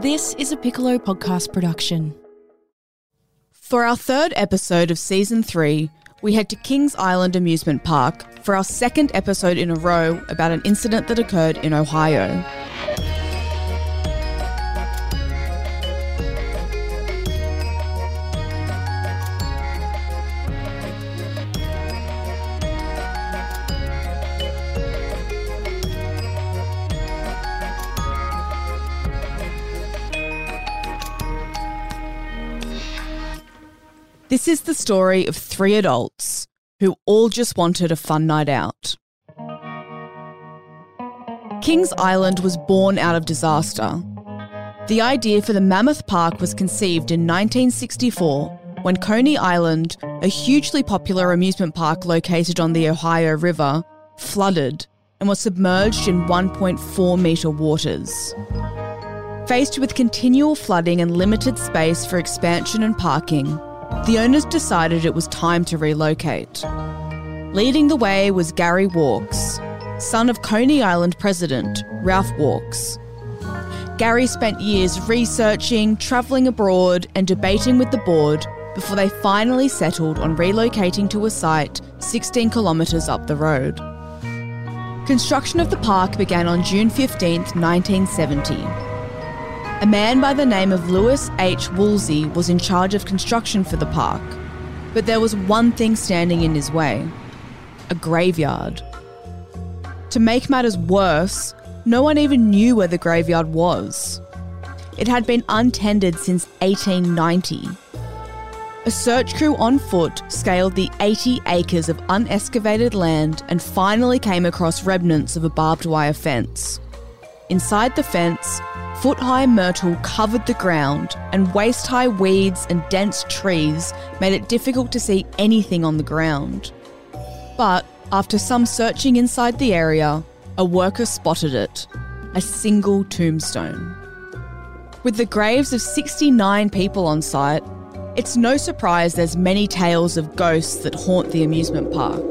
This is a Piccolo podcast production. For our third episode of season three, we head to Kings Island Amusement Park for our second episode in a row about an incident that occurred in Ohio. This is the story of three adults who all just wanted a fun night out. Kings Island was born out of disaster. The idea for the Mammoth Park was conceived in 1964 when Coney Island, a hugely popular amusement park located on the Ohio River, flooded and was submerged in 1.4 metre waters. Faced with continual flooding and limited space for expansion and parking, the owners decided it was time to relocate. Leading the way was Gary Wachs, son of Coney Island president Ralph Wachs. Gary spent years researching, travelling abroad, and debating with the board before they finally settled on relocating to a site 16 kilometres up the road. Construction of the park began on June 15, 1970. A man by the name of Lewis H. Woolsey was in charge of construction for the park, but there was one thing standing in his way a graveyard. To make matters worse, no one even knew where the graveyard was. It had been untended since 1890. A search crew on foot scaled the 80 acres of unexcavated land and finally came across remnants of a barbed wire fence. Inside the fence, foot high myrtle covered the ground, and waist high weeds and dense trees made it difficult to see anything on the ground. But after some searching inside the area, a worker spotted it a single tombstone. With the graves of 69 people on site, it's no surprise there's many tales of ghosts that haunt the amusement park.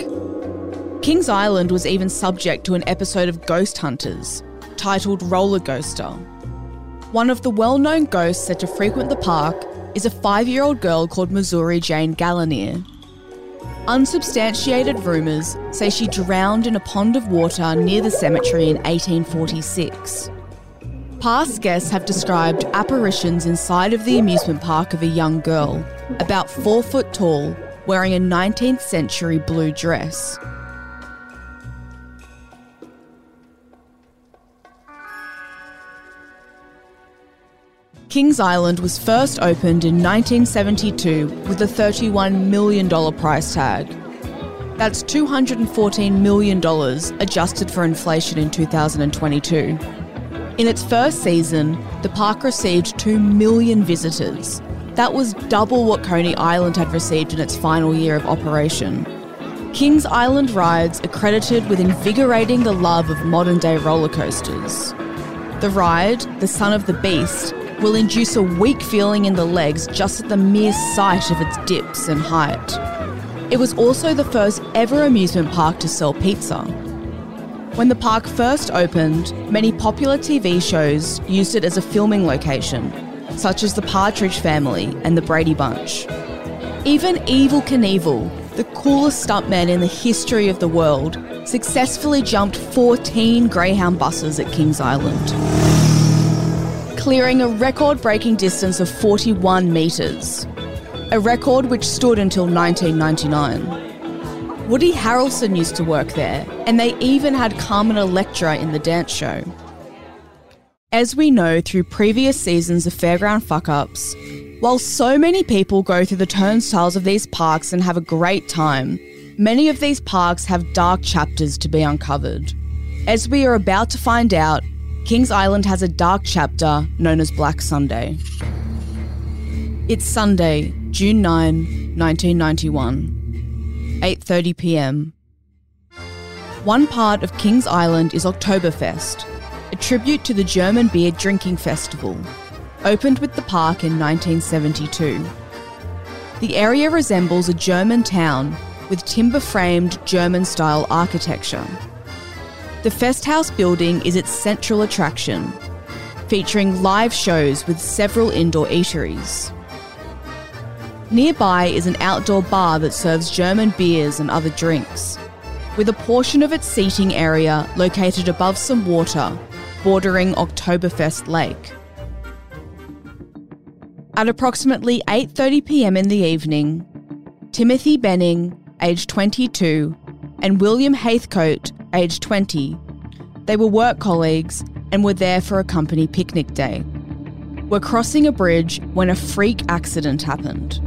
Kings Island was even subject to an episode of Ghost Hunters, titled Roller Ghoster. One of the well known ghosts said to frequent the park is a five year old girl called Missouri Jane Gallinier. Unsubstantiated rumours say she drowned in a pond of water near the cemetery in 1846. Past guests have described apparitions inside of the amusement park of a young girl, about four foot tall, wearing a 19th century blue dress. Kings Island was first opened in 1972 with a $31 million price tag. That's $214 million adjusted for inflation in 2022. In its first season, the park received 2 million visitors. That was double what Coney Island had received in its final year of operation. Kings Island rides are credited with invigorating the love of modern day roller coasters. The ride, The Son of the Beast, will induce a weak feeling in the legs just at the mere sight of its dips and height. It was also the first ever amusement park to sell pizza. When the park first opened, many popular TV shows used it as a filming location, such as The Partridge Family and The Brady Bunch. Even Evel Knievel, the coolest stuntman in the history of the world, successfully jumped 14 Greyhound buses at Kings Island clearing a record breaking distance of 41 metres, a record which stood until 1999. Woody Harrelson used to work there, and they even had Carmen Electra in the dance show. As we know through previous seasons of Fairground Fuck Ups, while so many people go through the turnstiles of these parks and have a great time, many of these parks have dark chapters to be uncovered. As we are about to find out, Kings Island has a dark chapter known as Black Sunday. It's Sunday, June 9, 1991, 8:30 p.m. One part of Kings Island is Oktoberfest, a tribute to the German beer drinking festival, opened with the park in 1972. The area resembles a German town with timber framed German style architecture. The Festhaus building is its central attraction. featuring live shows with several indoor eateries. Nearby is an outdoor bar that serves German beers and other drinks, with a portion of its seating area located above some water bordering Oktoberfest Lake. At approximately 8:30 p.m. in the evening, Timothy Benning, aged 22, and William Haithcote, aged 20, they were work colleagues and were there for a company picnic day. Were crossing a bridge when a freak accident happened.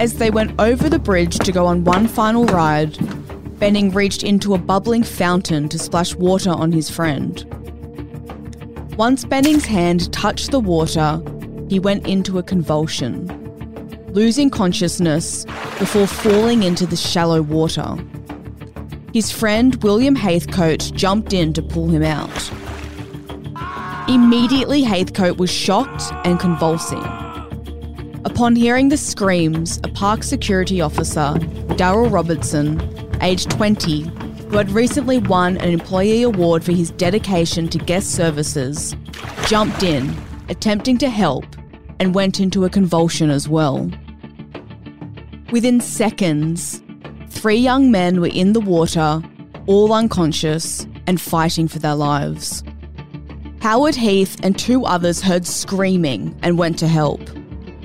As they went over the bridge to go on one final ride, Benning reached into a bubbling fountain to splash water on his friend. Once Benning's hand touched the water, he went into a convulsion, losing consciousness before falling into the shallow water. His friend William Haithcote jumped in to pull him out. Immediately, Haithcote was shocked and convulsing. Upon hearing the screams, a park security officer, Daryl Robertson, aged 20, who had recently won an employee award for his dedication to guest services, jumped in, attempting to help, and went into a convulsion as well. Within seconds, three young men were in the water, all unconscious and fighting for their lives. Howard Heath and two others heard screaming and went to help.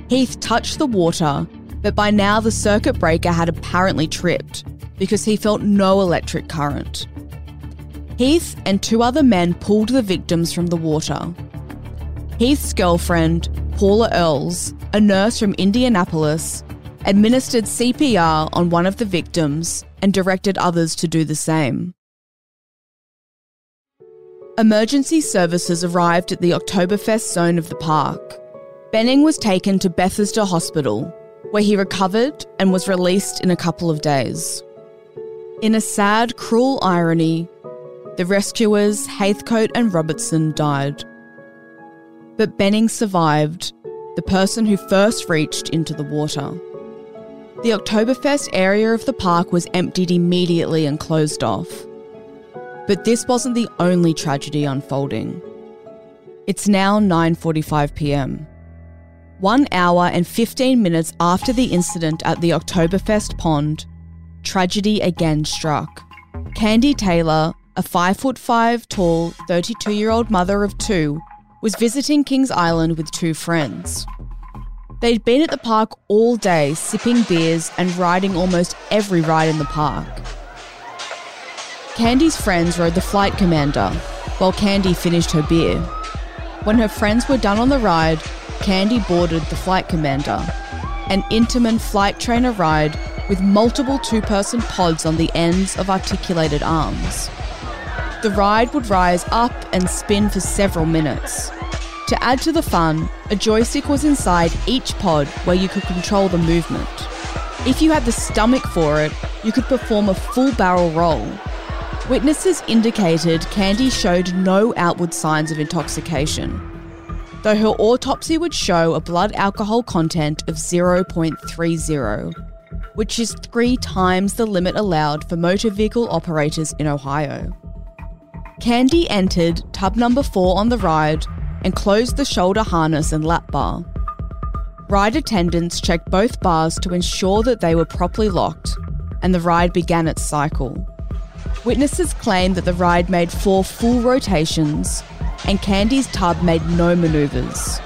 Heath touched the water, but by now the circuit breaker had apparently tripped because he felt no electric current. Heath and two other men pulled the victims from the water. Heath's girlfriend, Paula Earls, a nurse from Indianapolis, administered CPR on one of the victims and directed others to do the same. Emergency services arrived at the Oktoberfest zone of the park. Benning was taken to Bethesda Hospital, where he recovered and was released in a couple of days. In a sad, cruel irony, the rescuers, Haithcote and Robertson, died. But Benning survived, the person who first reached into the water. The Oktoberfest area of the park was emptied immediately and closed off. But this wasn't the only tragedy unfolding. It's now 9:45 p.m. 1 hour and 15 minutes after the incident at the Oktoberfest pond, tragedy again struck. Candy Taylor, a 5 foot 5 tall, 32 year old mother of two, was visiting Kings Island with two friends. They'd been at the park all day, sipping beers and riding almost every ride in the park. Candy's friends rode the flight commander, while Candy finished her beer. When her friends were done on the ride, Candy boarded the flight commander, an Intamin flight trainer ride with multiple two person pods on the ends of articulated arms. The ride would rise up and spin for several minutes. To add to the fun, a joystick was inside each pod where you could control the movement. If you had the stomach for it, you could perform a full barrel roll. Witnesses indicated Candy showed no outward signs of intoxication though her autopsy would show a blood alcohol content of 0.30, which is three times the limit allowed for motor vehicle operators in Ohio. Candy entered tub number four on the ride and closed the shoulder harness and lap bar. Ride attendants checked both bars to ensure that they were properly locked, and the ride began its cycle. Witnesses claim that the ride made four full rotations and Candy's tub made no manoeuvres.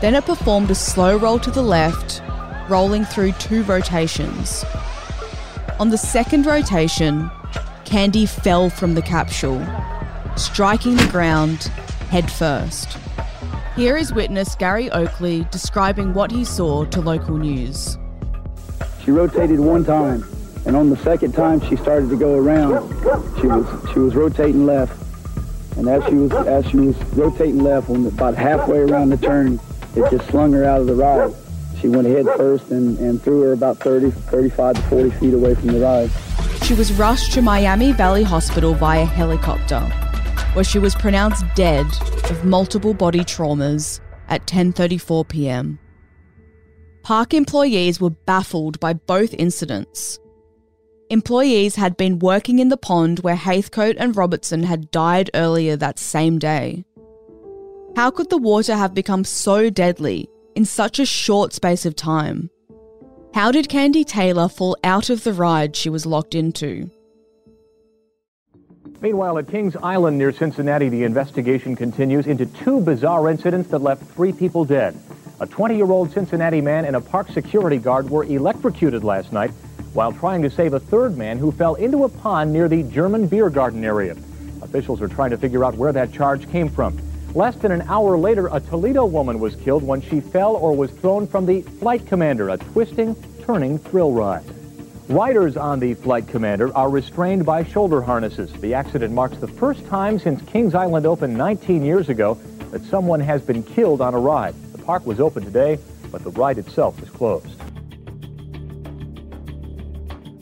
Then it performed a slow roll to the left, rolling through two rotations. On the second rotation, Candy fell from the capsule, striking the ground head first. Here is witness Gary Oakley describing what he saw to local news. She rotated one time, and on the second time she started to go around. She was she was rotating left, and as she was as she was rotating left, when about halfway around the turn, it just slung her out of the ride. She went head first and, and threw her about 30, 35 to 40 feet away from the ride. She was rushed to Miami Valley Hospital via helicopter, where she was pronounced dead of multiple body traumas at 10:34 p.m. Park employees were baffled by both incidents Employees had been working in the pond where Haithcote and Robertson had died earlier that same day. How could the water have become so deadly in such a short space of time? How did Candy Taylor fall out of the ride she was locked into? Meanwhile, at Kings Island near Cincinnati, the investigation continues into two bizarre incidents that left three people dead. A 20-year-old Cincinnati man and a park security guard were electrocuted last night while trying to save a third man who fell into a pond near the German beer garden area. Officials are trying to figure out where that charge came from. Less than an hour later, a Toledo woman was killed when she fell or was thrown from the Flight Commander, a twisting, turning thrill ride. Riders on the Flight Commander are restrained by shoulder harnesses. The accident marks the first time since Kings Island opened 19 years ago that someone has been killed on a ride. The park was open today, but the ride itself was closed.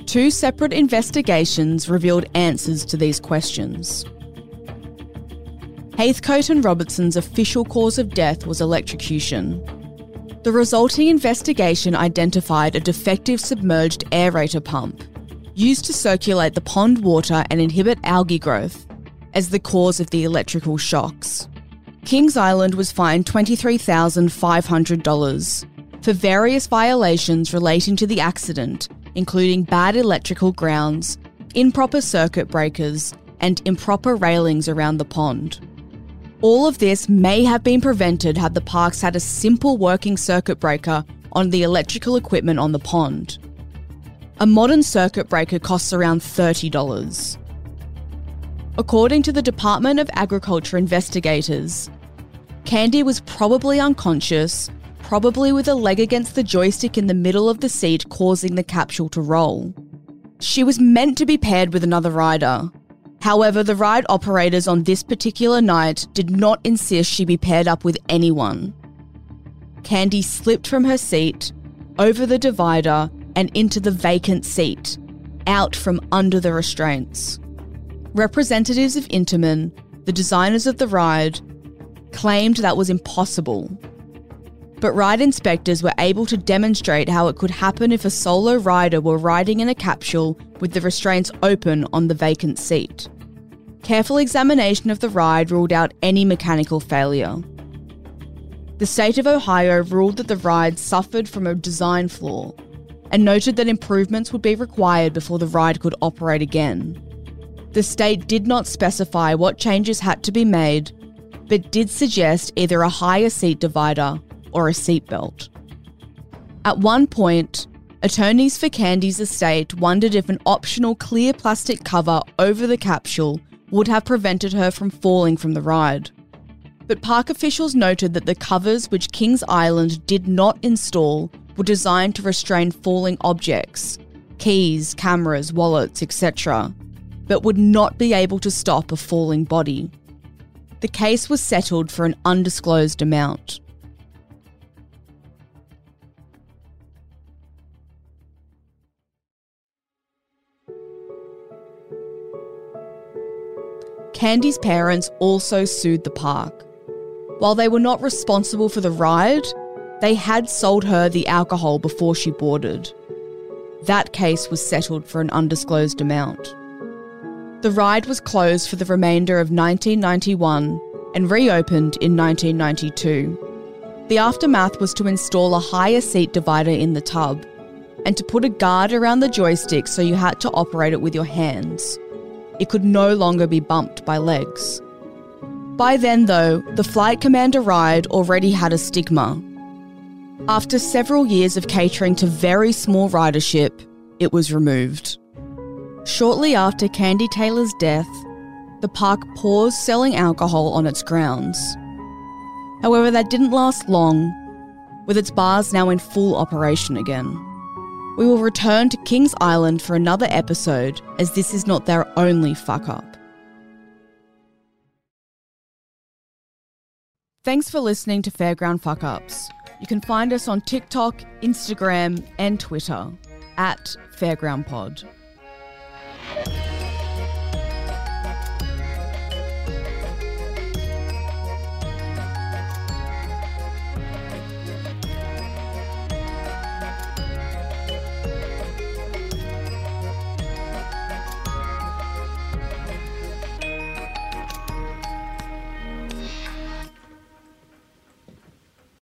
Two separate investigations revealed answers to these questions. Heathcote and Robertson's official cause of death was electrocution. The resulting investigation identified a defective submerged aerator pump, used to circulate the pond water and inhibit algae growth, as the cause of the electrical shocks. Kings Island was fined $23,500 for various violations relating to the accident, including bad electrical grounds, improper circuit breakers, and improper railings around the pond. All of this may have been prevented had the parks had a simple working circuit breaker on the electrical equipment on the pond. A modern circuit breaker costs around $30. According to the Department of Agriculture investigators, Candy was probably unconscious, probably with a leg against the joystick in the middle of the seat, causing the capsule to roll. She was meant to be paired with another rider, However, the ride operators on this particular night did not insist she be paired up with anyone. Candy slipped from her seat, over the divider, and into the vacant seat, out from under the restraints. Representatives of Intamin, the designers of the ride, claimed that was impossible. But ride inspectors were able to demonstrate how it could happen if a solo rider were riding in a capsule with the restraints open on the vacant seat. Careful examination of the ride ruled out any mechanical failure. The state of Ohio ruled that the ride suffered from a design flaw and noted that improvements would be required before the ride could operate again. The state did not specify what changes had to be made, but did suggest either a higher seat divider or a seatbelt. At one point, attorneys for Candy's estate wondered if an optional clear plastic cover over the capsule would have prevented her from falling from the ride. But park officials noted that the covers which Kings Island did not install were designed to restrain falling objects keys, cameras, wallets, etc., but would not be able to stop a falling body. The case was settled for an undisclosed amount. Candy's parents also sued the park. While they were not responsible for the ride, they had sold her the alcohol before she boarded. That case was settled for an undisclosed amount. The ride was closed for the remainder of 1991 and reopened in 1992. The aftermath was to install a higher seat divider in the tub and to put a guard around the joystick so you had to operate it with your hands. It could no longer be bumped by legs. By then, though, the Flight Commander ride already had a stigma. After several years of catering to very small ridership, it was removed. Shortly after Candy Taylor's death, the park paused selling alcohol on its grounds. However, that didn't last long, with its bars now in full operation again. We will return to Kings Island for another episode, as this is not their only fuck up. Thanks for listening to Fairground Fuck Ups. You can find us on TikTok, Instagram, and Twitter at Fairground Pod.